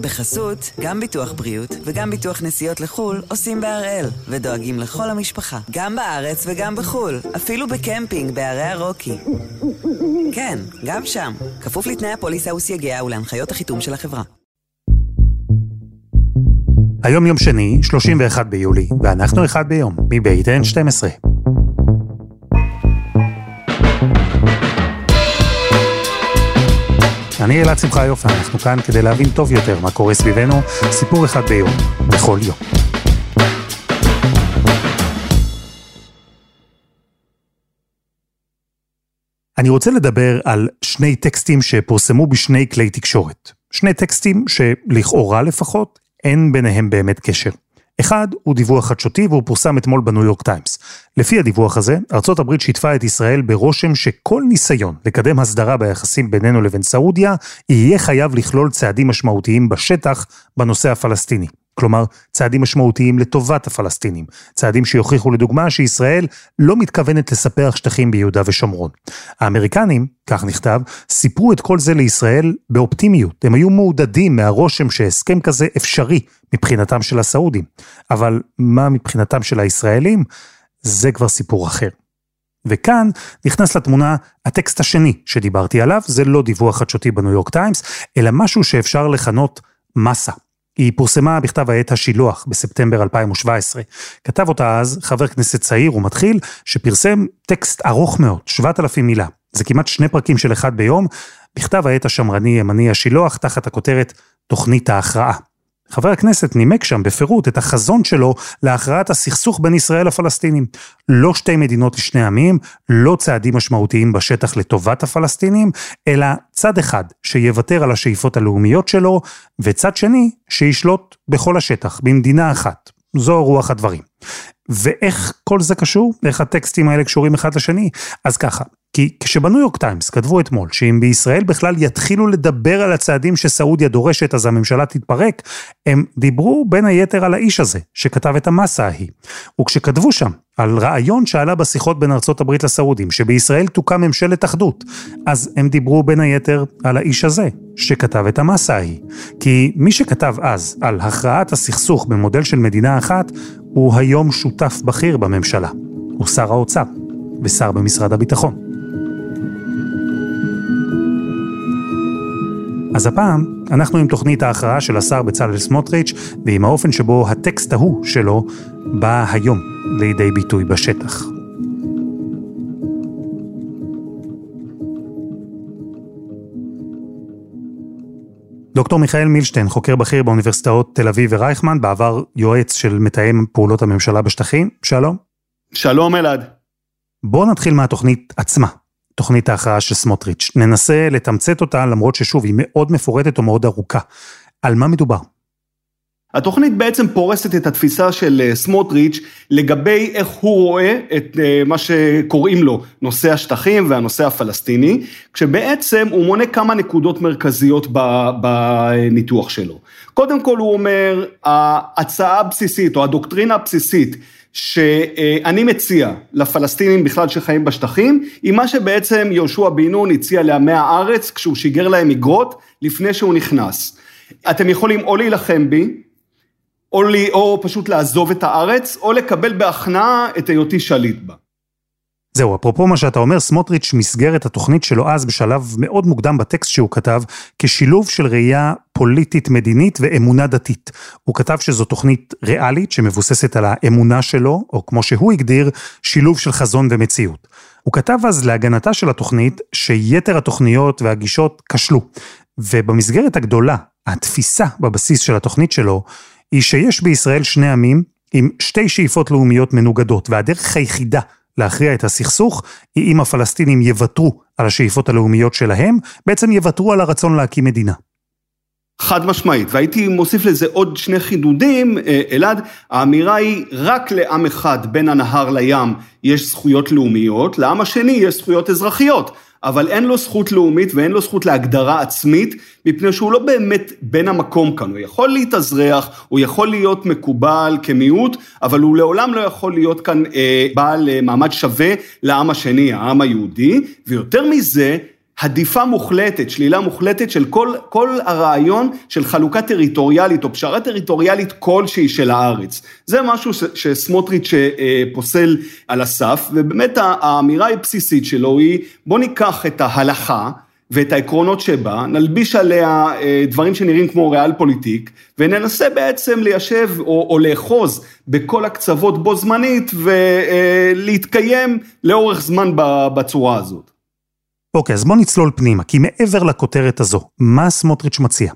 בחסות, גם ביטוח בריאות וגם ביטוח נסיעות לחו"ל עושים בהראל, ודואגים לכל המשפחה, גם בארץ וגם בחו"ל, אפילו בקמפינג בערי הרוקי. כן, גם שם, כפוף לתנאי הפוליסה וסייגיה ולהנחיות החיתום של החברה. היום יום שני, 31 ביולי, ואנחנו אחד ביום, מבית N12. אני אלעד שמחה יופי, אנחנו כאן כדי להבין טוב יותר מה קורה סביבנו, סיפור אחד ביום, בכל יום. אני רוצה לדבר על שני טקסטים שפורסמו בשני כלי תקשורת. שני טקסטים שלכאורה לפחות, אין ביניהם באמת קשר. אחד הוא דיווח חדשותי והוא פורסם אתמול בניו יורק טיימס. לפי הדיווח הזה, ארצות הברית שיתפה את ישראל ברושם שכל ניסיון לקדם הסדרה ביחסים בינינו לבין סעודיה, יהיה חייב לכלול צעדים משמעותיים בשטח בנושא הפלסטיני. כלומר, צעדים משמעותיים לטובת הפלסטינים. צעדים שיוכיחו לדוגמה שישראל לא מתכוונת לספח שטחים ביהודה ושומרון. האמריקנים, כך נכתב, סיפרו את כל זה לישראל באופטימיות. הם היו מעודדים מהרושם שהסכם כזה אפשרי מבחינתם של הסעודים. אבל מה מבחינתם של הישראלים? זה כבר סיפור אחר. וכאן נכנס לתמונה הטקסט השני שדיברתי עליו, זה לא דיווח חדשותי בניו יורק טיימס, אלא משהו שאפשר לכנות מסה. היא פורסמה בכתב העת השילוח בספטמבר 2017. כתב אותה אז חבר כנסת צעיר ומתחיל, שפרסם טקסט ארוך מאוד, 7,000 מילה. זה כמעט שני פרקים של אחד ביום, בכתב העת השמרני ימני השילוח, תחת הכותרת תוכנית ההכרעה. חבר הכנסת נימק שם בפירוט את החזון שלו להכרעת הסכסוך בין ישראל לפלסטינים. לא שתי מדינות לשני עמים, לא צעדים משמעותיים בשטח לטובת הפלסטינים, אלא צד אחד שיוותר על השאיפות הלאומיות שלו, וצד שני שישלוט בכל השטח, במדינה אחת. זו רוח הדברים. ואיך כל זה קשור? איך הטקסטים האלה קשורים אחד לשני? אז ככה, כי כשבניו יורק טיימס כתבו אתמול שאם בישראל בכלל יתחילו לדבר על הצעדים שסעודיה דורשת אז הממשלה תתפרק, הם דיברו בין היתר על האיש הזה, שכתב את המסה ההיא. וכשכתבו שם על רעיון שעלה בשיחות בין ארצות הברית לסעודים, שבישראל תוקם ממשלת אחדות, אז הם דיברו בין היתר על האיש הזה, שכתב את המסה ההיא. כי מי שכתב אז על הכרעת הסכסוך במודל של מדינה אחת, הוא היום שותף בכיר בממשלה. הוא שר האוצר ושר במשרד הביטחון. אז הפעם אנחנו עם תוכנית ההכרעה של השר בצלאל סמוטריץ' ועם האופן שבו הטקסט ההוא שלו בא היום לידי ביטוי בשטח. דוקטור מיכאל מילשטיין, חוקר בכיר באוניברסיטאות תל אביב ורייכמן, בעבר יועץ של מתאם פעולות הממשלה בשטחים, שלום. שלום אלעד. בואו נתחיל מהתוכנית עצמה, תוכנית ההכרעה של סמוטריץ'. ננסה לתמצת אותה, למרות ששוב, היא מאוד מפורטת או מאוד ארוכה. על מה מדובר? התוכנית בעצם פורסת את התפיסה של אה, סמוטריץ' לגבי איך הוא רואה את אה, מה שקוראים לו נושא השטחים והנושא הפלסטיני, כשבעצם הוא מונה כמה נקודות מרכזיות בניתוח שלו. קודם כל הוא אומר, ההצעה הבסיסית או הדוקטרינה הבסיסית שאני מציע לפלסטינים בכלל שחיים בשטחים, היא מה שבעצם יהושע בן נון הציע לעמי הארץ כשהוא שיגר להם אגרות לפני שהוא נכנס. אתם יכולים או להילחם בי, או, לי, או פשוט לעזוב את הארץ, או לקבל בהכנעה את היותי שליט בה. זהו, אפרופו מה שאתה אומר, סמוטריץ' מסגר את התוכנית שלו אז בשלב מאוד מוקדם בטקסט שהוא כתב, כשילוב של ראייה פוליטית מדינית ואמונה דתית. הוא כתב שזו תוכנית ריאלית שמבוססת על האמונה שלו, או כמו שהוא הגדיר, שילוב של חזון ומציאות. הוא כתב אז להגנתה של התוכנית שיתר התוכניות והגישות כשלו. ובמסגרת הגדולה, התפיסה בבסיס של התוכנית שלו, היא שיש בישראל שני עמים עם שתי שאיפות לאומיות מנוגדות, והדרך היחידה להכריע את הסכסוך היא אם הפלסטינים יוותרו על השאיפות הלאומיות שלהם, בעצם יוותרו על הרצון להקים מדינה. חד משמעית, והייתי מוסיף לזה עוד שני חידודים, אה, אלעד, האמירה היא רק לעם אחד בין הנהר לים יש זכויות לאומיות, לעם השני יש זכויות אזרחיות. אבל אין לו זכות לאומית ואין לו זכות להגדרה עצמית, מפני שהוא לא באמת בן המקום כאן, הוא יכול להתאזרח, הוא יכול להיות מקובל כמיעוט, אבל הוא לעולם לא יכול להיות כאן אה, בעל אה, מעמד שווה לעם השני, העם היהודי, ויותר מזה, הדיפה מוחלטת, שלילה מוחלטת של כל, כל הרעיון של חלוקה טריטוריאלית או פשרה טריטוריאלית כלשהי של הארץ. זה משהו שסמוטריץ' אה, פוסל על הסף, ובאמת האמירה הבסיסית שלו היא, בוא ניקח את ההלכה, ואת העקרונות שבה, נלביש עליה אה, דברים שנראים כמו ריאל פוליטיק, וננסה בעצם ליישב או, או לאחוז בכל הקצוות בו זמנית ולהתקיים לאורך זמן בצורה הזאת. אוקיי, אז בוא נצלול פנימה, כי מעבר לכותרת הזו, מה סמוטריץ' מציע?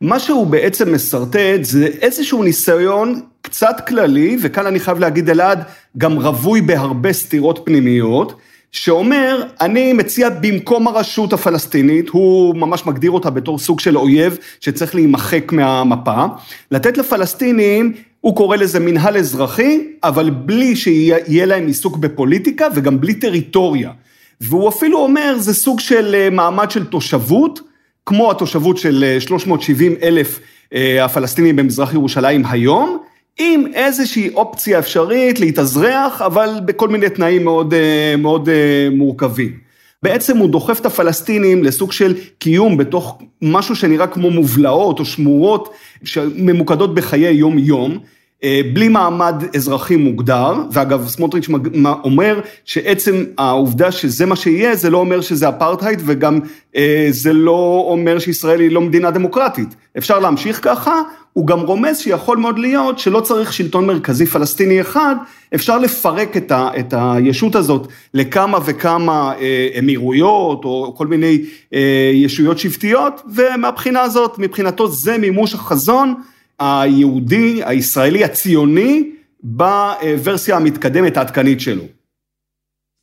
מה שהוא בעצם משרטט זה איזשהו ניסיון קצת כללי, וכאן אני חייב להגיד אלעד, גם רווי בהרבה סתירות פנימיות, שאומר, אני מציע במקום הרשות הפלסטינית, הוא ממש מגדיר אותה בתור סוג של אויב שצריך להימחק מהמפה, לתת לפלסטינים, הוא קורא לזה מנהל אזרחי, אבל בלי שיהיה להם עיסוק בפוליטיקה וגם בלי טריטוריה. והוא אפילו אומר, זה סוג של אה, מעמד של תושבות, כמו התושבות של 370 אה, אלף אה, הפלסטינים במזרח ירושלים היום, עם איזושהי אופציה אפשרית להתאזרח, אבל בכל מיני תנאים מאוד, מאוד מורכבים. בעצם הוא דוחף את הפלסטינים לסוג של קיום בתוך משהו שנראה כמו מובלעות או שמורות שממוקדות בחיי יום-יום. אה, בלי מעמד אזרחי מוגדר, ואגב סמוטריץ' אומר שעצם העובדה שזה מה שיהיה, זה לא אומר שזה אפרטהייד וגם אה, זה לא אומר שישראל היא לא מדינה דמוקרטית. אפשר להמשיך ככה, הוא גם רומז שיכול מאוד להיות שלא צריך שלטון מרכזי פלסטיני אחד, אפשר לפרק את, ה, את הישות הזאת לכמה וכמה אה, אמירויות או כל מיני ישויות שבטיות, ומהבחינה הזאת, מבחינתו זה מימוש החזון. היהודי, הישראלי, הציוני, בוורסיה המתקדמת העדכנית שלו.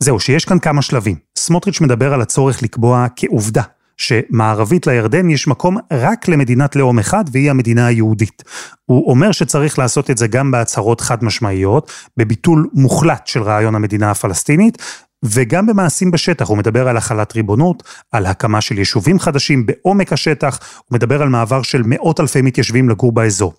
זהו, שיש כאן כמה שלבים. סמוטריץ' מדבר על הצורך לקבוע כעובדה שמערבית לירדן יש מקום רק למדינת לאום אחד והיא המדינה היהודית. הוא אומר שצריך לעשות את זה גם בהצהרות חד משמעיות, בביטול מוחלט של רעיון המדינה הפלסטינית, וגם במעשים בשטח, הוא מדבר על החלת ריבונות, על הקמה של יישובים חדשים בעומק השטח, הוא מדבר על מעבר של מאות אלפי מתיישבים לגור באזור.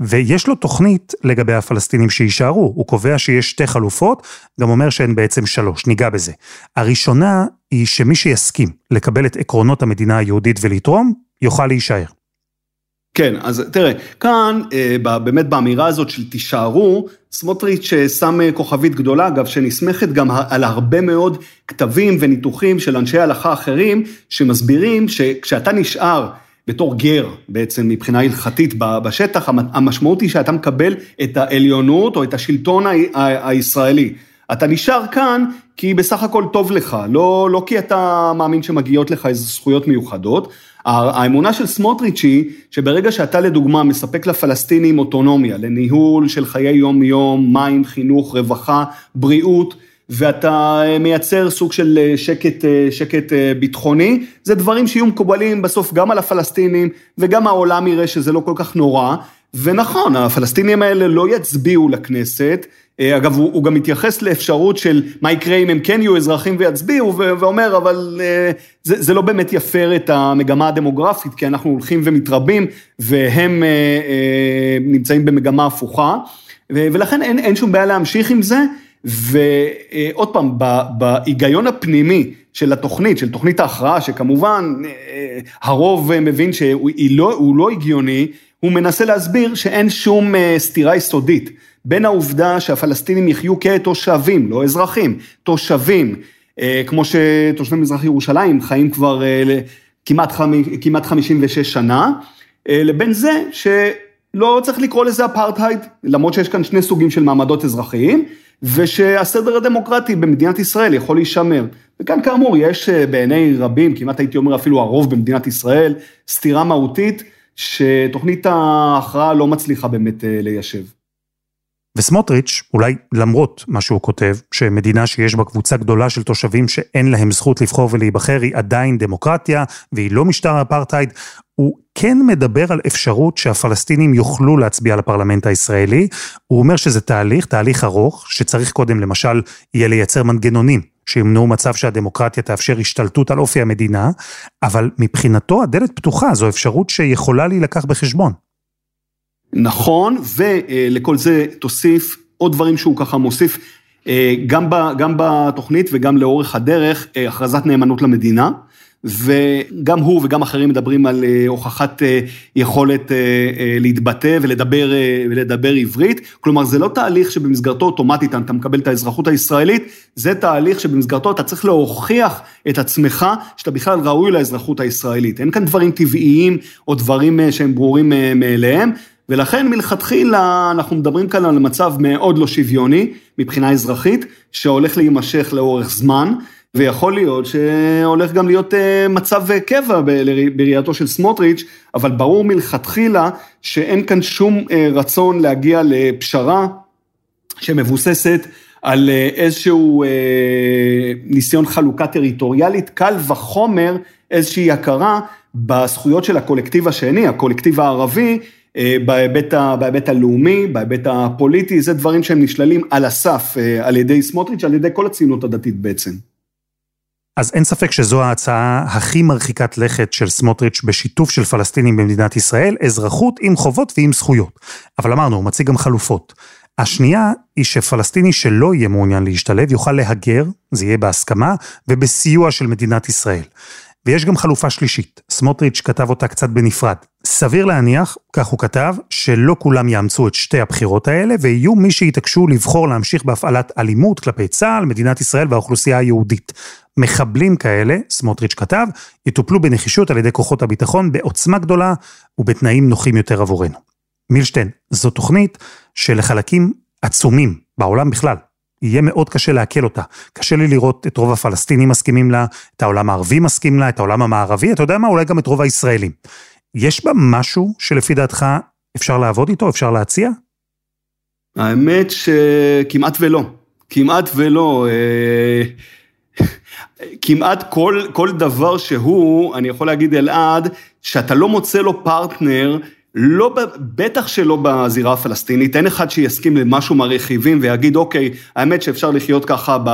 ויש לו תוכנית לגבי הפלסטינים שיישארו, הוא קובע שיש שתי חלופות, גם אומר שהן בעצם שלוש, ניגע בזה. הראשונה היא שמי שיסכים לקבל את עקרונות המדינה היהודית ולתרום, יוכל להישאר. כן, אז תראה, כאן אה, באמת באמירה הזאת של תישארו, סמוטריץ' אה, שם אה, כוכבית גדולה, אגב, שנסמכת גם על הרבה מאוד כתבים וניתוחים של אנשי הלכה אחרים, שמסבירים שכשאתה נשאר בתור גר, בעצם מבחינה הלכתית בשטח, המשמעות היא שאתה מקבל את העליונות או את השלטון הישראלי. אתה נשאר כאן כי בסך הכל טוב לך, לא, לא כי אתה מאמין שמגיעות לך איזה זכויות מיוחדות. האמונה של סמוטריץ' היא שברגע שאתה לדוגמה מספק לפלסטינים אוטונומיה, לניהול של חיי יום-יום, מים, חינוך, רווחה, בריאות, ואתה מייצר סוג של שקט, שקט ביטחוני, זה דברים שיהיו מקובלים בסוף גם על הפלסטינים וגם העולם יראה שזה לא כל כך נורא. ונכון, הפלסטינים האלה לא יצביעו לכנסת, אה, אגב, הוא, הוא גם מתייחס לאפשרות של מה יקרה אם הם כן יהיו אזרחים ויצביעו, ואומר, אבל אה, זה, זה לא באמת יפר את המגמה הדמוגרפית, כי אנחנו הולכים ומתרבים, והם אה, נמצאים במגמה הפוכה, ולכן אין, אין שום בעיה להמשיך עם זה. ועוד פעם, בהיגיון הפנימי של התוכנית, של תוכנית ההכרעה, שכמובן הרוב מבין שהוא לא, לא הגיוני, הוא מנסה להסביר שאין שום סתירה יסודית בין העובדה שהפלסטינים יחיו כתושבים, לא אזרחים, תושבים, אה, כמו שתושבי מזרח ירושלים חיים כבר אה, כמעט, כמעט 56 שנה, אה, לבין זה שלא צריך לקרוא לזה אפרטהייד, למרות שיש כאן שני סוגים של מעמדות אזרחיים, ושהסדר הדמוקרטי במדינת ישראל יכול להישמר. וכאן כאמור יש בעיני רבים, כמעט הייתי אומר אפילו הרוב במדינת ישראל, סתירה מהותית שתוכנית ההכרעה לא מצליחה באמת ליישב. וסמוטריץ', אולי למרות מה שהוא כותב, שמדינה שיש בה קבוצה גדולה של תושבים שאין להם זכות לבחור ולהיבחר היא עדיין דמוקרטיה והיא לא משטר אפרטהייד, הוא כן מדבר על אפשרות שהפלסטינים יוכלו להצביע לפרלמנט הישראלי. הוא אומר שזה תהליך, תהליך ארוך, שצריך קודם למשל יהיה לייצר מנגנונים שימנעו מצב שהדמוקרטיה תאפשר השתלטות על אופי המדינה, אבל מבחינתו הדלת פתוחה, זו אפשרות שיכולה להילקח בחשבון. נכון, ולכל זה תוסיף עוד דברים שהוא ככה מוסיף, אה, גם, ב, גם בתוכנית וגם לאורך הדרך, אה, הכרזת נאמנות למדינה. וגם הוא וגם אחרים מדברים על אה, הוכחת יכולת להתבטא ולדבר, ולדבר עברית. כלומר, זה לא תהליך שבמסגרתו אוטומטית אתה מקבל את האזרחות הישראלית, זה תהליך שבמסגרתו אתה צריך להוכיח את עצמך שאתה בכלל ראוי לאזרחות הישראלית. אין כאן דברים טבעיים או דברים שהם ברורים מאליהם. ולכן מלכתחילה אנחנו מדברים כאן על מצב מאוד לא שוויוני מבחינה אזרחית, שהולך להימשך לאורך זמן, ויכול להיות שהולך גם להיות אה, מצב קבע בראייתו של סמוטריץ', אבל ברור מלכתחילה שאין כאן שום אה, רצון להגיע לפשרה שמבוססת על אה, איזשהו ניסיון חלוקה טריטוריאלית, קל וחומר איזושהי הכרה בזכויות של הקולקטיב השני, הקולקטיב הערבי, בהיבט, בהיבט הלאומי, בהיבט הפוליטי, זה דברים שהם נשללים על הסף על ידי סמוטריץ', על ידי כל הציונות הדתית בעצם. אז אין ספק שזו ההצעה הכי מרחיקת לכת של סמוטריץ' בשיתוף של פלסטינים במדינת ישראל, אזרחות עם חובות ועם זכויות. אבל אמרנו, הוא מציג גם חלופות. השנייה היא שפלסטיני שלא יהיה מעוניין להשתלב יוכל להגר, זה יהיה בהסכמה, ובסיוע של מדינת ישראל. ויש גם חלופה שלישית, סמוטריץ' כתב אותה קצת בנפרד. סביר להניח, כך הוא כתב, שלא כולם יאמצו את שתי הבחירות האלה, ויהיו מי שיתעקשו לבחור להמשיך בהפעלת אלימות כלפי צה"ל, מדינת ישראל והאוכלוסייה היהודית. מחבלים כאלה, סמוטריץ' כתב, יטופלו בנחישות על ידי כוחות הביטחון בעוצמה גדולה ובתנאים נוחים יותר עבורנו. מילשטיין, זו תוכנית שלחלקים עצומים בעולם בכלל, יהיה מאוד קשה לעכל אותה. קשה לי לראות את רוב הפלסטינים מסכימים לה, את העולם הערבי מסכים לה, את העולם המערבי, אתה יודע מה? אולי גם את רוב הישראלים. יש בה משהו שלפי דעתך אפשר לעבוד איתו, אפשר להציע? האמת שכמעט ולא. כמעט ולא. אה, כמעט כל, כל דבר שהוא, אני יכול להגיד אלעד, שאתה לא מוצא לו פרטנר לא, בטח שלא בזירה הפלסטינית, אין אחד שיסכים למשהו מהרכיבים ויגיד, אוקיי, האמת שאפשר לחיות ככה ב,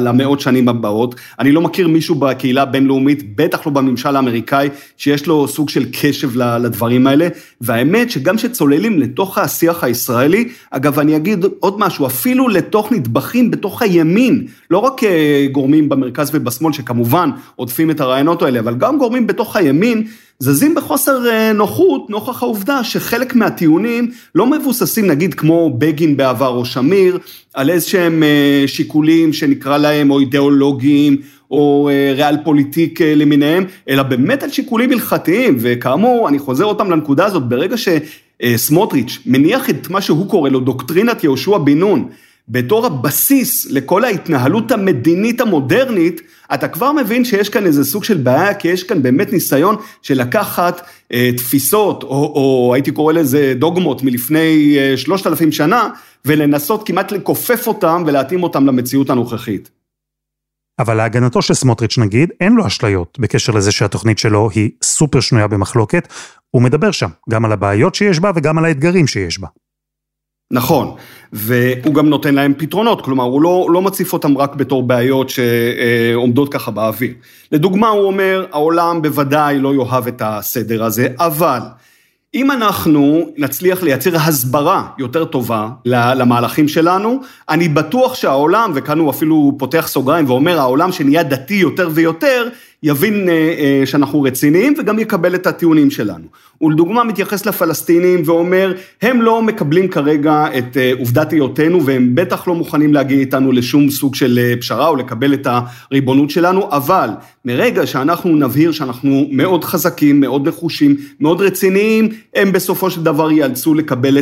למאות שנים הבאות. אני לא מכיר מישהו בקהילה הבינלאומית, בטח לא בממשל האמריקאי, שיש לו סוג של קשב לדברים האלה. והאמת שגם כשצוללים לתוך השיח הישראלי, אגב, אני אגיד עוד משהו, אפילו לתוך נדבכים בתוך הימין, לא רק אה, גורמים במרכז ובשמאל, שכמובן עודפים את הרעיונות האלה, אבל גם גורמים בתוך הימין, זזים בחוסר אה, נוחות נוכח העובדה שחלק מהטיעונים לא מבוססים נגיד כמו בגין בעבר או שמיר, על איזה שהם אה, שיקולים שנקרא להם או אידיאולוגיים או אה, ריאל פוליטיק למיניהם, אלא באמת על שיקולים הלכתיים, וכאמור, אני חוזר אותם לנקודה הזאת, ברגע שסמוטריץ' מניח את מה שהוא קורא לו דוקטרינת יהושע בן נון, בתור הבסיס לכל ההתנהלות המדינית המודרנית, אתה כבר מבין שיש כאן איזה סוג של בעיה, כי יש כאן באמת ניסיון של לקחת אה, תפיסות, או, או הייתי קורא לזה דוגמות מלפני אה, שלושת אה, אלפים שנה, ולנסות כמעט לכופף אותם ולהתאים אותם למציאות הנוכחית. אבל להגנתו של סמוטריץ' נגיד, אין לו אשליות בקשר לזה שהתוכנית שלו היא סופר שנויה במחלוקת, הוא מדבר שם גם על הבעיות שיש בה וגם על האתגרים שיש בה. נכון, והוא גם נותן להם פתרונות, כלומר, הוא לא, לא מציף אותם רק בתור בעיות שעומדות ככה באוויר. לדוגמה, הוא אומר, העולם בוודאי לא יאהב את הסדר הזה, אבל אם אנחנו נצליח לייצר הסברה יותר טובה למהלכים שלנו, אני בטוח שהעולם, וכאן הוא אפילו פותח סוגריים ואומר, העולם שנהיה דתי יותר ויותר, יבין אה, אה, שאנחנו רציניים וגם יקבל את הטיעונים שלנו. הוא לדוגמה מתייחס לפלסטינים ואומר, הם לא מקבלים כרגע את אה, עובדת היותנו והם בטח לא מוכנים להגיע איתנו לשום סוג של פשרה או לקבל את הריבונות שלנו, אבל מרגע שאנחנו נבהיר שאנחנו מאוד חזקים, מאוד נחושים, מאוד רציניים, הם בסופו של דבר ייאלצו לקבל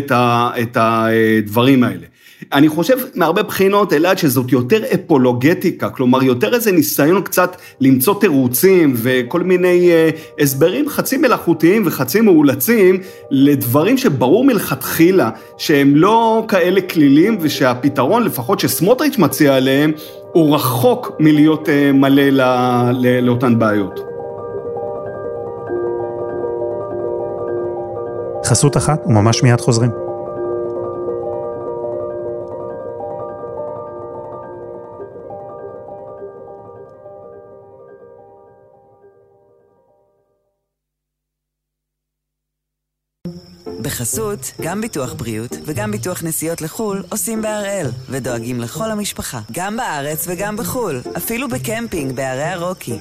את הדברים האלה. אני חושב מהרבה בחינות, אלעד, שזאת יותר אפולוגטיקה, כלומר יותר איזה ניסיון קצת למצוא תירוצים וכל מיני אה, הסברים חצי מלאכותיים וחצי מאולצים לדברים שברור מלכתחילה שהם לא כאלה כלילים ושהפתרון, לפחות שסמוטריץ' מציע עליהם, הוא רחוק מלהיות אה, מלא לא, לא, לאותן בעיות. חסות אחת וממש מיד חוזרים. בחסות, גם ביטוח בריאות וגם ביטוח נסיעות לחו"ל עושים בהראל, ודואגים לכל המשפחה, גם בארץ וגם בחו"ל, אפילו בקמפינג בערי הרוקי.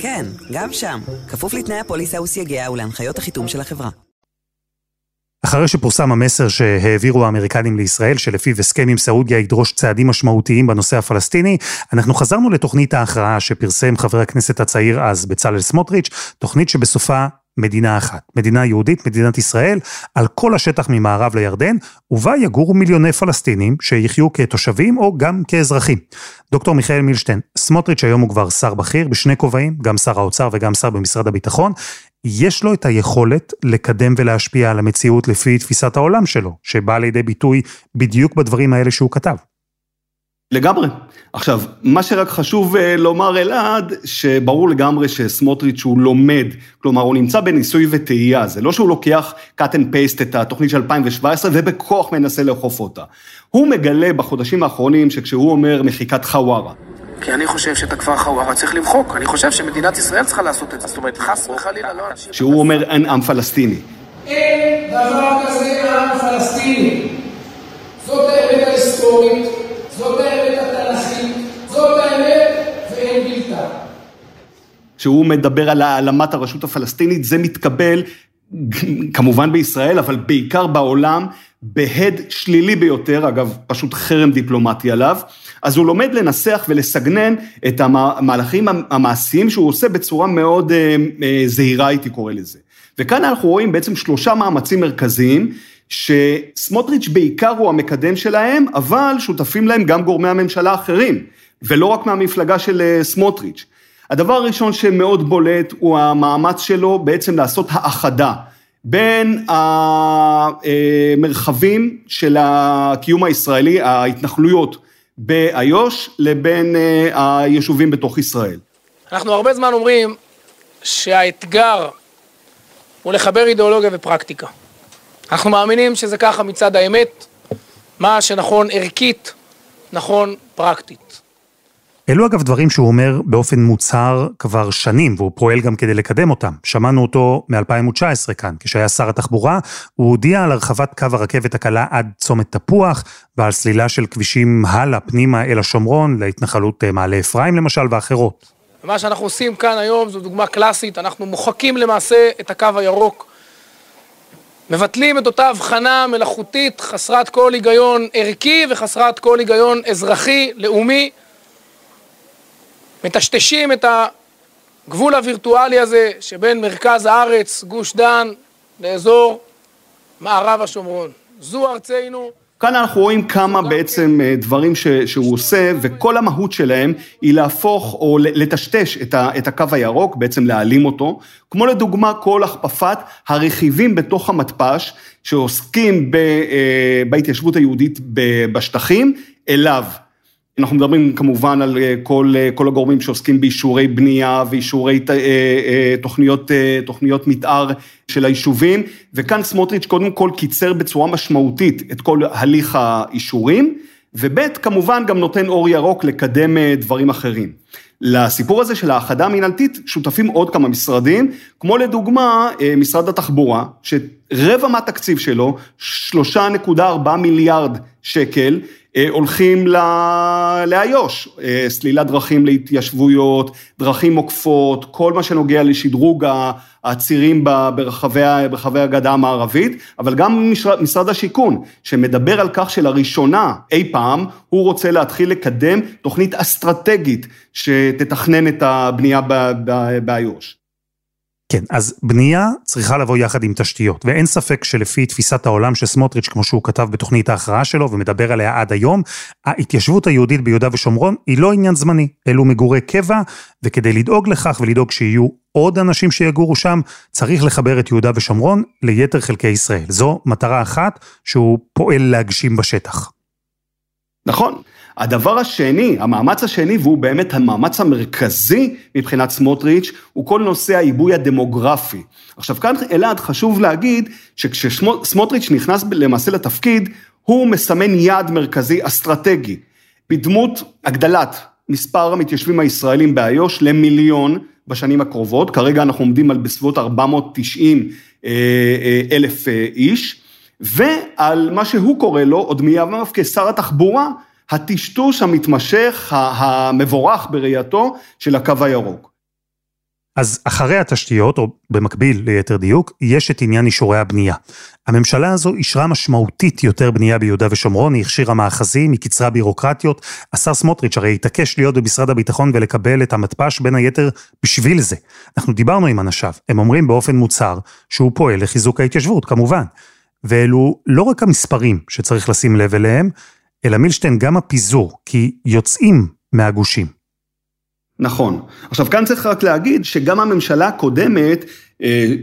כן, גם שם, כפוף לתנאי הפוליסה וסייגיה ולהנחיות החיתום של החברה. אחרי שפורסם המסר שהעבירו האמריקנים לישראל, שלפיו הסכם עם סעודיה ידרוש צעדים משמעותיים בנושא הפלסטיני, אנחנו חזרנו לתוכנית ההכרעה שפרסם חבר הכנסת הצעיר אז, בצלאל סמוטריץ', תוכנית שבסופה מדינה אחת, מדינה יהודית, מדינת ישראל, על כל השטח ממערב לירדן, ובה יגורו מיליוני פלסטינים שיחיו כתושבים או גם כאזרחים. דוקטור מיכאל מילשטיין, סמוטריץ' היום הוא כבר שר בכיר בשני כובעים, גם שר האוצר וגם שר במשרד הביטחון. יש לו את היכולת לקדם ולהשפיע על המציאות לפי תפיסת העולם שלו, שבאה לידי ביטוי בדיוק בדברים האלה שהוא כתב. לגמרי. עכשיו, מה שרק חשוב אה, לומר אלעד, שברור לגמרי שסמוטריץ' הוא לומד, כלומר הוא נמצא בניסוי וטעייה, זה לא שהוא לוקח cut and paste את התוכנית של 2017 ובכוח מנסה לאכוף אותה. הוא מגלה בחודשים האחרונים שכשהוא אומר מחיקת חווארה. כי אני חושב שאת הכפר חווארה צריך למחוק, אני חושב שמדינת ישראל צריכה לעשות את זה, זאת אומרת, חס וחלילה לא אנשים... שהוא אומר אין עם פלסטיני. אין דבר כזה עם פלסטיני. זאת האמת ההיסטורית. זאת האמת התנ"כית, זאת האמת ואין בלתה. כשהוא מדבר על העלמת הרשות הפלסטינית, זה מתקבל כמובן בישראל, אבל בעיקר בעולם, בהד שלילי ביותר, אגב, פשוט חרם דיפלומטי עליו. אז הוא לומד לנסח ולסגנן את המהלכים המעשיים שהוא עושה בצורה מאוד אה, אה, זהירה, הייתי קורא לזה. וכאן אנחנו רואים בעצם שלושה מאמצים מרכזיים שסמוטריץ' בעיקר הוא המקדם שלהם, אבל שותפים להם גם גורמי הממשלה האחרים, ולא רק מהמפלגה של אה, סמוטריץ'. הדבר הראשון שמאוד בולט הוא המאמץ שלו בעצם לעשות האחדה בין המרחבים של הקיום הישראלי, ההתנחלויות באיו"ש, לבין אה, היישובים בתוך ישראל. אנחנו הרבה זמן אומרים שהאתגר הוא לחבר אידיאולוגיה ופרקטיקה. אנחנו מאמינים שזה ככה מצד האמת, מה שנכון ערכית, נכון פרקטית. אלו אגב דברים שהוא אומר באופן מוצהר כבר שנים, והוא פועל גם כדי לקדם אותם. שמענו אותו מ-2019 כאן, כשהיה שר התחבורה, הוא הודיע על הרחבת קו הרכבת הקלה עד צומת תפוח, ועל סלילה של כבישים הלאה, פנימה אל השומרון, להתנחלות אה, מעלה אפרים למשל, ואחרות. מה שאנחנו עושים כאן היום זו דוגמה קלאסית, אנחנו מוחקים למעשה את הקו הירוק מבטלים את אותה הבחנה מלאכותית חסרת כל היגיון ערכי וחסרת כל היגיון אזרחי, לאומי. מטשטשים את הגבול הווירטואלי הזה שבין מרכז הארץ, גוש דן, לאזור מערב השומרון. זו ארצנו. כאן אנחנו רואים כמה בעצם אה, דברים ש, שהוא עושה, וכל המהות שלהם היא להפוך או לטשטש את, ה, את הקו הירוק, בעצם להעלים אותו, כמו לדוגמה כל הכפפת הרכיבים בתוך המתפ"ש, שעוסקים ב, אה, בהתיישבות היהודית בשטחים, אליו. אנחנו מדברים כמובן על אה, כל, אה, כל הגורמים שעוסקים באישורי בנייה ואישורי אה, תוכניות, תוכניות מתאר של היישובים, וכאן סמוטריץ' קודם כל קיצר בצורה משמעותית את כל הליך האישורים, וב' כמובן גם נותן אור ירוק לקדם דברים אחרים. לסיפור הזה של האחדה המינהלתית שותפים עוד כמה משרדים, כמו לדוגמה משרד התחבורה, שרבע מהתקציב שלו, 3.4 מיליארד שקל, הולכים לאיו"ש, אה, סלילת דרכים להתיישבויות, דרכים עוקפות, כל מה שנוגע לשדרוג הצירים ברחבי, ברחבי הגדה המערבית, אבל גם משרד השיכון, שמדבר על כך שלראשונה אי פעם הוא רוצה להתחיל לקדם תוכנית אסטרטגית שתתכנן את הבנייה באיו"ש. כן, אז בנייה צריכה לבוא יחד עם תשתיות, ואין ספק שלפי תפיסת העולם של סמוטריץ', כמו שהוא כתב בתוכנית ההכרעה שלו ומדבר עליה עד היום, ההתיישבות היהודית ביהודה ושומרון היא לא עניין זמני, אלו מגורי קבע, וכדי לדאוג לכך ולדאוג שיהיו עוד אנשים שיגורו שם, צריך לחבר את יהודה ושומרון ליתר חלקי ישראל. זו מטרה אחת שהוא פועל להגשים בשטח. נכון. הדבר השני, המאמץ השני, והוא באמת המאמץ המרכזי מבחינת סמוטריץ', הוא כל נושא העיבוי הדמוגרפי. עכשיו כאן אלעד חשוב להגיד שכשסמוטריץ' נכנס למעשה לתפקיד, הוא מסמן יעד מרכזי אסטרטגי, בדמות הגדלת מספר המתיישבים הישראלים באיו"ש למיליון בשנים הקרובות, כרגע אנחנו עומדים על בסביבות 490 אלף איש, ועל מה שהוא קורא לו, עוד מימיו כשר התחבורה, הטשטוש המתמשך, המבורך בראייתו, של הקו הירוק. אז אחרי התשתיות, או במקביל ליתר דיוק, יש את עניין אישורי הבנייה. הממשלה הזו אישרה משמעותית יותר בנייה ביהודה ושומרון, היא הכשירה מאחזים, היא קיצרה בירוקרטיות. השר סמוטריץ' הרי התעקש להיות במשרד הביטחון ולקבל את המתפ"ש בין היתר בשביל זה. אנחנו דיברנו עם אנשיו, הם אומרים באופן מוצהר שהוא פועל לחיזוק ההתיישבות, כמובן. ואלו לא רק המספרים שצריך לשים לב אליהם, אלא מילשטיין גם הפיזור, כי יוצאים מהגושים. נכון. עכשיו כאן צריך רק להגיד שגם הממשלה הקודמת, אה,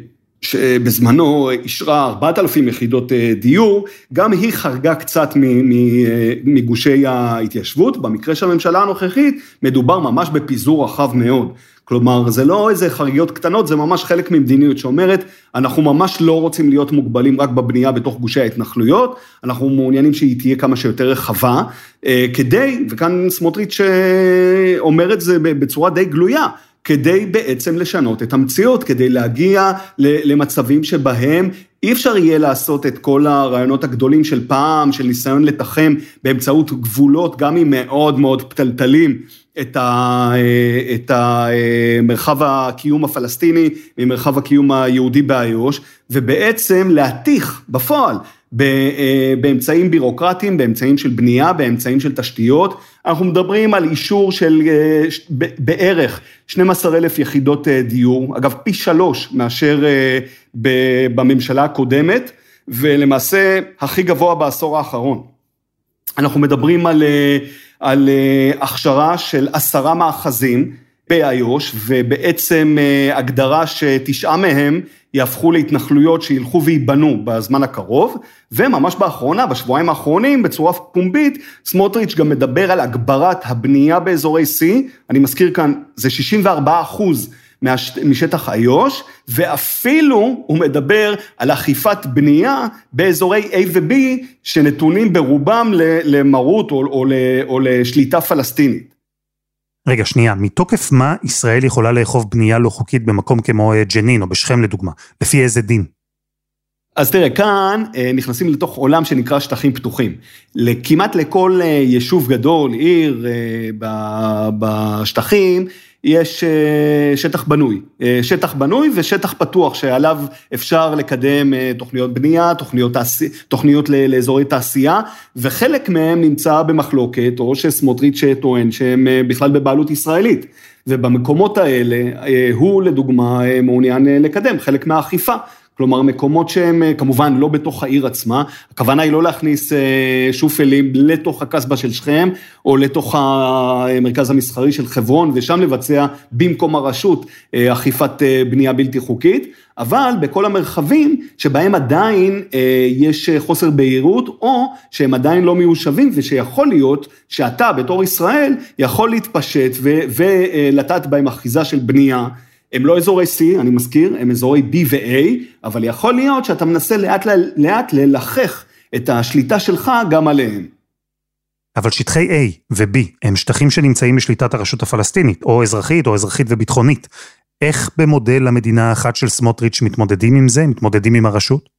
שבזמנו אישרה 4,000 יחידות אה, דיור, גם היא חרגה קצת אה, מגושי ההתיישבות. במקרה של הממשלה הנוכחית, מדובר ממש בפיזור רחב מאוד. כלומר, זה לא איזה חריגות קטנות, זה ממש חלק ממדיניות שאומרת, אנחנו ממש לא רוצים להיות מוגבלים רק בבנייה בתוך גושי ההתנחלויות, אנחנו מעוניינים שהיא תהיה כמה שיותר רחבה, אה, כדי, וכאן סמוטריץ' אה, אומר את זה בצורה די גלויה, כדי בעצם לשנות את המציאות, כדי להגיע למצבים שבהם אי אפשר יהיה לעשות את כל הרעיונות הגדולים של פעם, של ניסיון לתחם באמצעות גבולות, גם אם מאוד מאוד פתלתלים, את, ה, את המרחב הקיום הפלסטיני ממרחב הקיום היהודי באיו"ש, ובעצם להתיך בפועל באמצעים בירוקרטיים, באמצעים של בנייה, באמצעים של תשתיות. אנחנו מדברים על אישור של בערך 12 אלף יחידות דיור, אגב פי שלוש מאשר בממשלה הקודמת, ולמעשה הכי גבוה בעשור האחרון. אנחנו מדברים על על אה, הכשרה של עשרה מאחזים באיו"ש, ובעצם אה, הגדרה שתשעה מהם יהפכו להתנחלויות שילכו וייבנו בזמן הקרוב, וממש באחרונה, בשבועיים האחרונים, בצורה פומבית, סמוטריץ' גם מדבר על הגברת הבנייה באזורי C, אני מזכיר כאן, זה 64 אחוז משטח איו"ש, ואפילו הוא מדבר על אכיפת בנייה באזורי A ו-B, שנתונים ברובם למרות או, או, או לשליטה פלסטינית. רגע, שנייה, מתוקף מה ישראל יכולה לאכוף בנייה לא חוקית במקום כמו אה, ג'נין או בשכם לדוגמה? לפי איזה דין? אז תראה, כאן אה, נכנסים לתוך עולם שנקרא שטחים פתוחים. כמעט לכל אה, יישוב גדול, עיר בשטחים, יש אה, שטח בנוי, אה, שטח בנוי ושטח פתוח שעליו אפשר לקדם אה, תוכניות בנייה, תוכניות, תוכניות לאזורי תעשייה, וחלק מהם נמצא במחלוקת, או שסמוטריץ' טוען שהם בכלל בבעלות ישראלית. ובמקומות האלה, הוא לדוגמה מעוניין לקדם חלק מהאכיפה. כלומר, מקומות שהם אה, כמובן לא בתוך העיר עצמה, הכוונה היא לא להכניס אה, שופלים לתוך הקסבה של שכם, או לתוך המרכז המסחרי של חברון, ושם לבצע במקום הרשות אה, אכיפת בנייה בלתי חוקית, אבל בכל המרחבים שבהם עדיין יש חוסר בהירות, או שהם עדיין לא מיושבים, ושיכול להיות שאתה בתור ישראל יכול להתפשט ולטעת בהם אחיזה של בנייה. הם לא אזורי C, אני מזכיר, הם אזורי B ו-A, אבל יכול להיות שאתה מנסה לאט לאט ללחך את השליטה שלך גם עליהם. אבל שטחי A ו-B הם שטחים שנמצאים בשליטת הרשות הפלסטינית, או אזרחית או אזרחית וביטחונית. איך במודל המדינה האחת של סמוטריץ' מתמודדים עם זה, מתמודדים עם הרשות?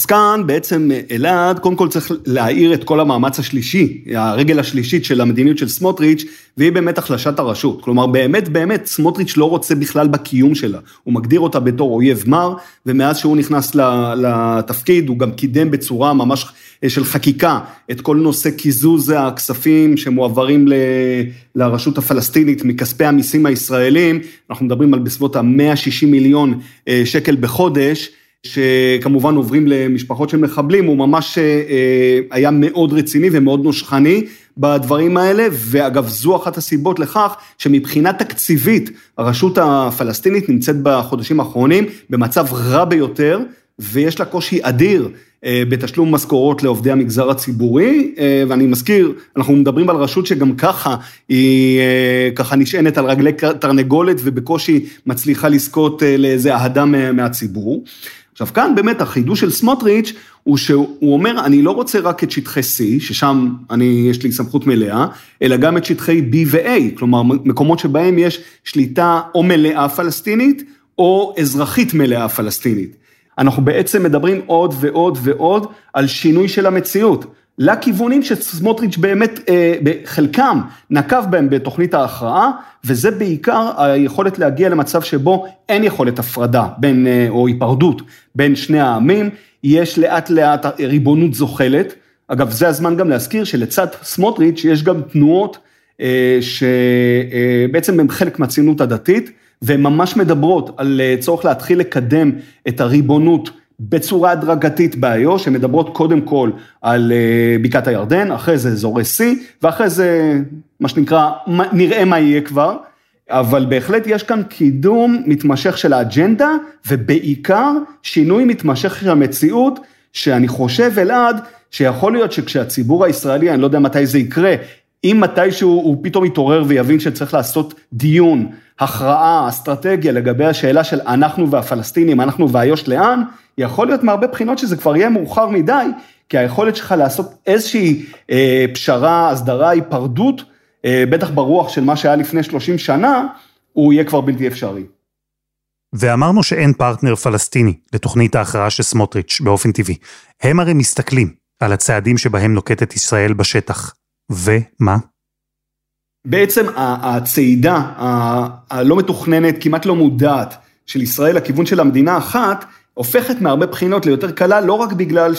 אז כאן בעצם אלעד, קודם כל צריך להעיר את כל המאמץ השלישי, הרגל השלישית של המדיניות של סמוטריץ', והיא באמת החלשת הרשות. כלומר, באמת באמת סמוטריץ' לא רוצה בכלל בקיום שלה. הוא מגדיר אותה בתור אויב מר, ומאז שהוא נכנס לתפקיד, הוא גם קידם בצורה ממש של חקיקה את כל נושא קיזוז הכספים שמועברים לרשות הפלסטינית מכספי המיסים הישראלים, אנחנו מדברים על בסביבות ה-160 מיליון אה, שקל בחודש. שכמובן עוברים למשפחות של מחבלים, הוא ממש אה, היה מאוד רציני ומאוד נושכני בדברים האלה, ואגב, זו אחת הסיבות לכך שמבחינה תקציבית, הרשות הפלסטינית נמצאת בחודשים האחרונים במצב רע ביותר, ויש לה קושי אדיר אה, בתשלום משכורות לעובדי המגזר הציבורי, אה, ואני מזכיר, אנחנו מדברים על רשות שגם ככה היא ככה נשענת על רגלי תרנגולת ובקושי מצליחה לזכות לאיזה אהדה מהציבור. עכשיו כאן באמת החידוש של סמוטריץ' הוא שהוא אומר, אני לא רוצה רק את שטחי C, ששם אני, יש לי סמכות מלאה, אלא גם את שטחי B ו-A, כלומר מקומות שבהם יש שליטה או מלאה פלסטינית, או אזרחית מלאה פלסטינית. אנחנו בעצם מדברים עוד ועוד ועוד על שינוי של המציאות. לכיוונים שסמוטריץ' באמת, אה, חלקם נקב בהם בתוכנית ההכרעה, וזה בעיקר היכולת להגיע למצב שבו אין יכולת הפרדה בין, אה, או היפרדות בין שני העמים, יש לאט לאט ריבונות זוחלת. אגב, זה הזמן גם להזכיר שלצד סמוטריץ' יש גם תנועות אה, שבעצם הן חלק מהציונות הדתית, והן ממש מדברות על צורך להתחיל לקדם את הריבונות בצורה הדרגתית באיו"ש, הן מדברות קודם כל על אה, בקעת הירדן, אחרי זה אזורי C, ואחרי זה, מה שנקרא, נראה מה יהיה כבר, אבל בהחלט יש כאן קידום מתמשך של האג'נדה, ובעיקר שינוי מתמשך של המציאות, שאני חושב, אלעד, שיכול להיות שכשהציבור הישראלי, אני לא יודע מתי זה יקרה, אם מתישהו הוא פתאום יתעורר ויבין שצריך לעשות דיון, הכרעה, אסטרטגיה לגבי השאלה של אנחנו והפלסטינים, אנחנו ואיו"ש לאן, יכול להיות מהרבה בחינות שזה כבר יהיה מאוחר מדי, כי היכולת שלך לעשות איזושהי אה, פשרה, הסדרה, היפרדות, אה, בטח ברוח של מה שהיה לפני 30 שנה, הוא יהיה כבר בלתי אפשרי. ואמרנו שאין פרטנר פלסטיני לתוכנית ההכרעה של סמוטריץ' באופן טבעי. הם הרי מסתכלים על הצעדים שבהם נוקטת ישראל בשטח. ומה? בעצם הצעידה הלא מתוכננת, כמעט לא מודעת, של ישראל לכיוון של המדינה אחת, הופכת מהרבה בחינות ליותר קלה, לא רק בגלל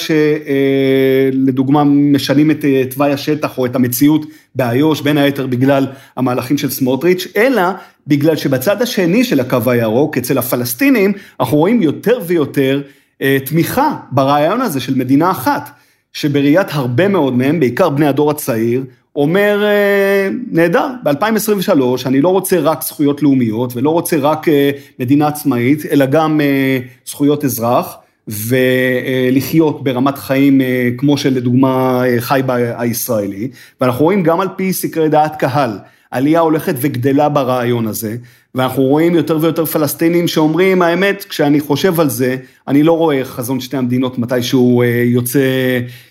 שלדוגמה משנים את אה, תוואי השטח או את המציאות באיו"ש, בין היתר בגלל המהלכים של סמוטריץ', אלא בגלל שבצד השני של הקו הירוק, אצל הפלסטינים, אנחנו רואים יותר ויותר אה, תמיכה ברעיון הזה של מדינה אחת, שבראיית הרבה מאוד מהם, בעיקר בני הדור הצעיר, אומר, אה, נהדר, ב-2023 אני לא רוצה רק זכויות לאומיות ולא רוצה רק אה, מדינה עצמאית, אלא גם אה, זכויות אזרח, ולחיות ברמת חיים כמו שלדוגמה חי בה הישראלי, ואנחנו רואים גם על פי סקרי דעת קהל, עלייה הולכת וגדלה ברעיון הזה, ואנחנו רואים יותר ויותר פלסטינים שאומרים, האמת, כשאני חושב על זה, אני לא רואה חזון שתי המדינות מתישהו אה, יוצא,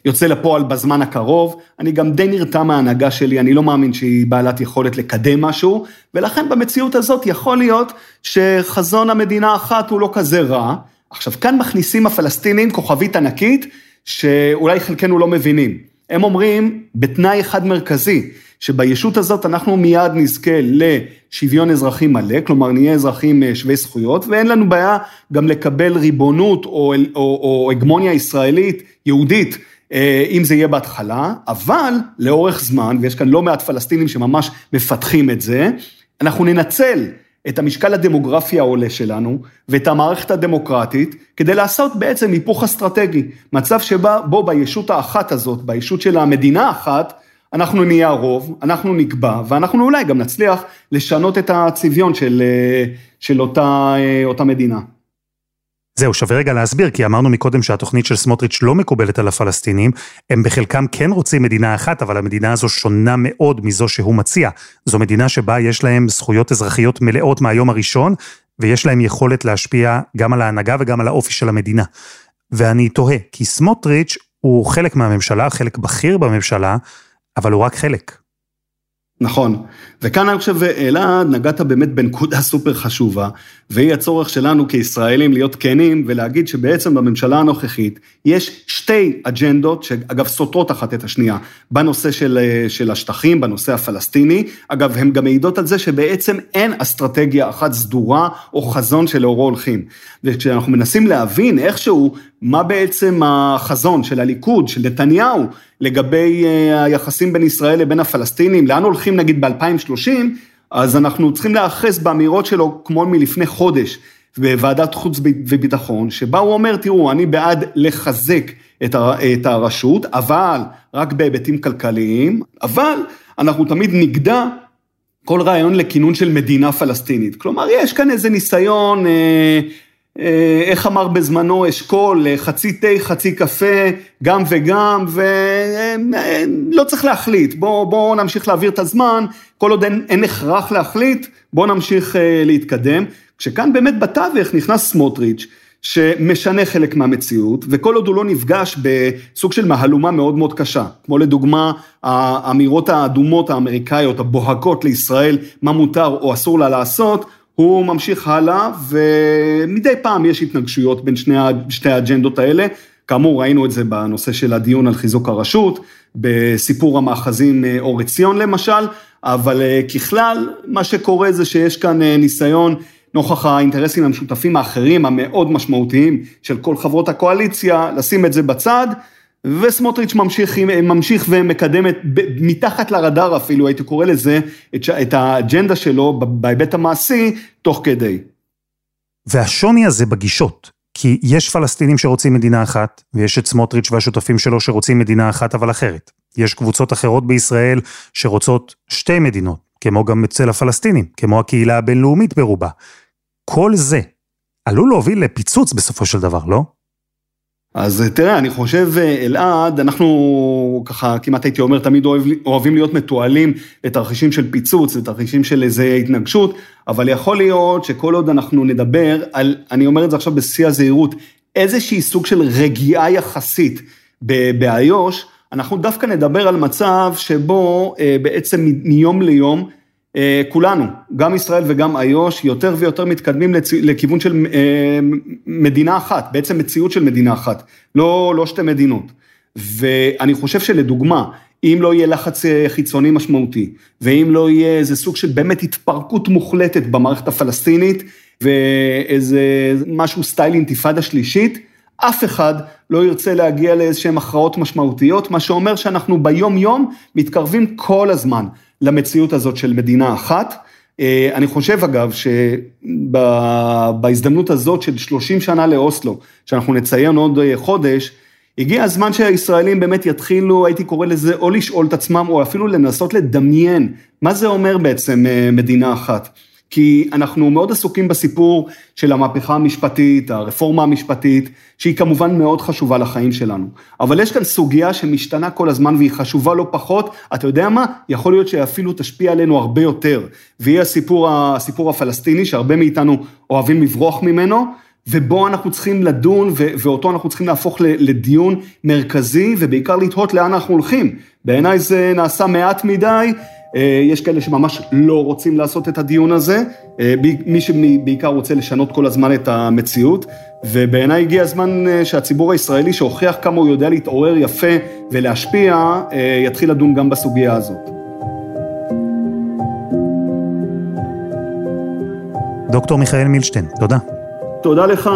יוצא לפועל בזמן הקרוב. אני גם די נרתע מההנהגה שלי, אני לא מאמין שהיא בעלת יכולת לקדם משהו, ולכן במציאות הזאת יכול להיות שחזון המדינה האחת הוא לא כזה רע. עכשיו, כאן מכניסים הפלסטינים כוכבית ענקית, שאולי חלקנו לא מבינים. הם אומרים, בתנאי אחד מרכזי, שבישות הזאת אנחנו מיד נזכה לשוויון אזרחי מלא, כלומר נהיה אזרחים אה, שווי זכויות, ואין לנו בעיה גם לקבל ריבונות או, או, או הגמוניה ישראלית, יהודית, אה, אם זה יהיה בהתחלה, אבל לאורך זמן, ויש כאן לא מעט פלסטינים שממש מפתחים את זה, אנחנו ננצל את המשקל הדמוגרפי העולה שלנו ואת המערכת הדמוקרטית כדי לעשות בעצם היפוך אסטרטגי. מצב שבו בישות האחת הזאת, בישות של המדינה האחת, אנחנו נהיה הרוב, אנחנו נקבע, ואנחנו אולי גם נצליח לשנות את הצביון של, אה, של אותה, אה, אותה מדינה. זהו, שווה רגע להסביר, כי אמרנו מקודם שהתוכנית של סמוטריץ' לא מקובלת על הפלסטינים, הם בחלקם כן רוצים מדינה אחת, אבל המדינה הזו שונה מאוד מזו שהוא מציע. זו מדינה שבה יש להם זכויות אזרחיות מלאות מהיום הראשון, ויש להם יכולת להשפיע גם על ההנהגה וגם על האופי של המדינה. ואני תוהה, כי סמוטריץ' הוא חלק מהממשלה, חלק בכיר בממשלה, אבל הוא רק חלק. נכון, וכאן אני חושב, אלעד, נגעת באמת בנקודה סופר חשובה, והיא הצורך שלנו כישראלים להיות כנים ולהגיד שבעצם בממשלה הנוכחית יש שתי אג'נדות, שאגב סותרות אחת את השנייה, בנושא של, של השטחים, בנושא הפלסטיני, אגב, הן גם מעידות על זה שבעצם אין אסטרטגיה אחת סדורה או חזון שלאורו הולכים. וכשאנחנו מנסים להבין איכשהו מה בעצם החזון של הליכוד, של נתניהו, לגבי אה, היחסים בין ישראל לבין הפלסטינים, לאן הולכים נגיד ב-2030, אז אנחנו צריכים להיאחז באמירות שלו כמו מלפני חודש בוועדת חוץ וביטחון, שבה הוא אומר, תראו, אני בעד לחזק את הרשות, אבל רק בהיבטים כלכליים, אבל אנחנו תמיד נגדע כל רעיון לכינון של מדינה פלסטינית. כלומר, יש כאן איזה ניסיון אה, איך אמר בזמנו אשכול, אה, חצי תה, חצי קפה, גם וגם, ולא צריך להחליט, בואו בוא נמשיך להעביר את הזמן, כל עוד אין, אין הכרח להחליט, בואו נמשיך אה, להתקדם. כשכאן באמת בתווך נכנס סמוטריץ', שמשנה חלק מהמציאות, וכל עוד הוא לא נפגש בסוג של מהלומה מאוד מאוד קשה, כמו לדוגמה האמירות האדומות האמריקאיות הבוהקות לישראל, מה מותר או אסור לה לעשות, הוא ממשיך הלאה, ומדי פעם יש התנגשויות בין שני, שתי האג'נדות האלה. כאמור, ראינו את זה בנושא של הדיון על חיזוק הרשות, בסיפור המאחזים אה, אור עציון למשל, אבל אה, ככלל, מה שקורה זה שיש כאן אה, ניסיון, נוכח האינטרסים המשותפים האחרים המאוד משמעותיים של כל חברות הקואליציה, לשים את זה בצד. וסמוטריץ' ממשיך, ממשיך ומקדם את, מתחת לרדאר אפילו, הייתי קורא לזה, את, את האג'נדה שלו בהיבט המעשי, תוך כדי. והשוני הזה בגישות, כי יש פלסטינים שרוצים מדינה אחת, ויש את סמוטריץ' והשותפים שלו שרוצים מדינה אחת אבל אחרת. יש קבוצות אחרות בישראל שרוצות שתי מדינות, כמו גם אצל הפלסטינים, כמו הקהילה הבינלאומית ברובה. כל זה עלול להוביל לפיצוץ בסופו של דבר, לא? אז תראה, אני חושב, אלעד, אנחנו ככה, כמעט הייתי אומר, תמיד אוהב, אוהבים להיות מתועלים לתרחישים של פיצוץ, לתרחישים של איזה התנגשות, אבל יכול להיות שכל עוד אנחנו נדבר על, אני אומר את זה עכשיו בשיא הזהירות, איזושהי סוג של רגיעה יחסית באיו"ש, אנחנו דווקא נדבר על מצב שבו אה, בעצם מיום ליום, אה, כולנו, גם ישראל וגם איו"ש, יותר ויותר מתקדמים לצ... לכיוון של אה, מדינה אחת, בעצם מציאות של מדינה אחת, לא, לא שתי מדינות. ואני חושב שלדוגמה, אם לא יהיה לחץ אה, חיצוני משמעותי, ואם לא יהיה איזה סוג של באמת התפרקות מוחלטת במערכת הפלסטינית, ואיזה משהו סטייל אינתיפאדה שלישית, אף אחד לא ירצה להגיע לאיזשהן הכרעות משמעותיות, מה שאומר שאנחנו ביום יום מתקרבים כל הזמן למציאות הזאת של מדינה אחת. אה, אני חושב אגב שבהזדמנות הזאת של 30 שנה לאוסלו, שאנחנו נציין עוד אה, חודש, הגיע הזמן שהישראלים באמת יתחילו, הייתי קורא לזה, או לשאול את עצמם, או אפילו לנסות לדמיין, מה זה אומר בעצם אה, מדינה אחת. כי אנחנו מאוד עסוקים בסיפור של המהפכה המשפטית, הרפורמה המשפטית, שהיא כמובן מאוד חשובה לחיים שלנו. אבל יש כאן סוגיה שמשתנה כל הזמן והיא חשובה לא פחות, אתה יודע מה? יכול להיות שאפילו תשפיע עלינו הרבה יותר, והיא הסיפור, הסיפור הפלסטיני, שהרבה מאיתנו אוהבים לברוח ממנו, ובו אנחנו צריכים לדון, ואותו אנחנו צריכים להפוך לדיון מרכזי, ובעיקר לתהות לאן אנחנו הולכים. בעיניי זה נעשה מעט מדי, יש כאלה שממש לא רוצים לעשות את הדיון הזה, אה, מי שבעיקר רוצה לשנות כל הזמן את המציאות, ובעיניי הגיע הזמן אה, שהציבור הישראלי שהוכיח כמה הוא יודע להתעורר יפה ולהשפיע, יתחיל לדון גם בסוגיה הזאת. דוקטור מיכאל מילשטיין, תודה. תודה לך.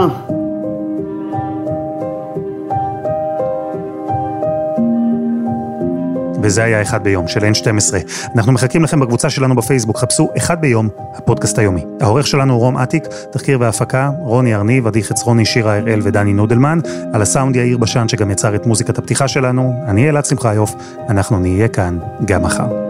וזה היה אחד ביום של N12. אנחנו מחכים לכם בקבוצה שלנו בפייסבוק, חפשו אחד ביום, הפודקאסט היומי. העורך שלנו הוא רום אטיק, תחקיר והפקה, רוני ארניב, עדי חצרוני, שירה הראל ודני נודלמן, על הסאונד יאיר בשן שגם יצר את מוזיקת הפתיחה שלנו, אני אלעד שמחיוף, אנחנו נהיה כאן גם מחר.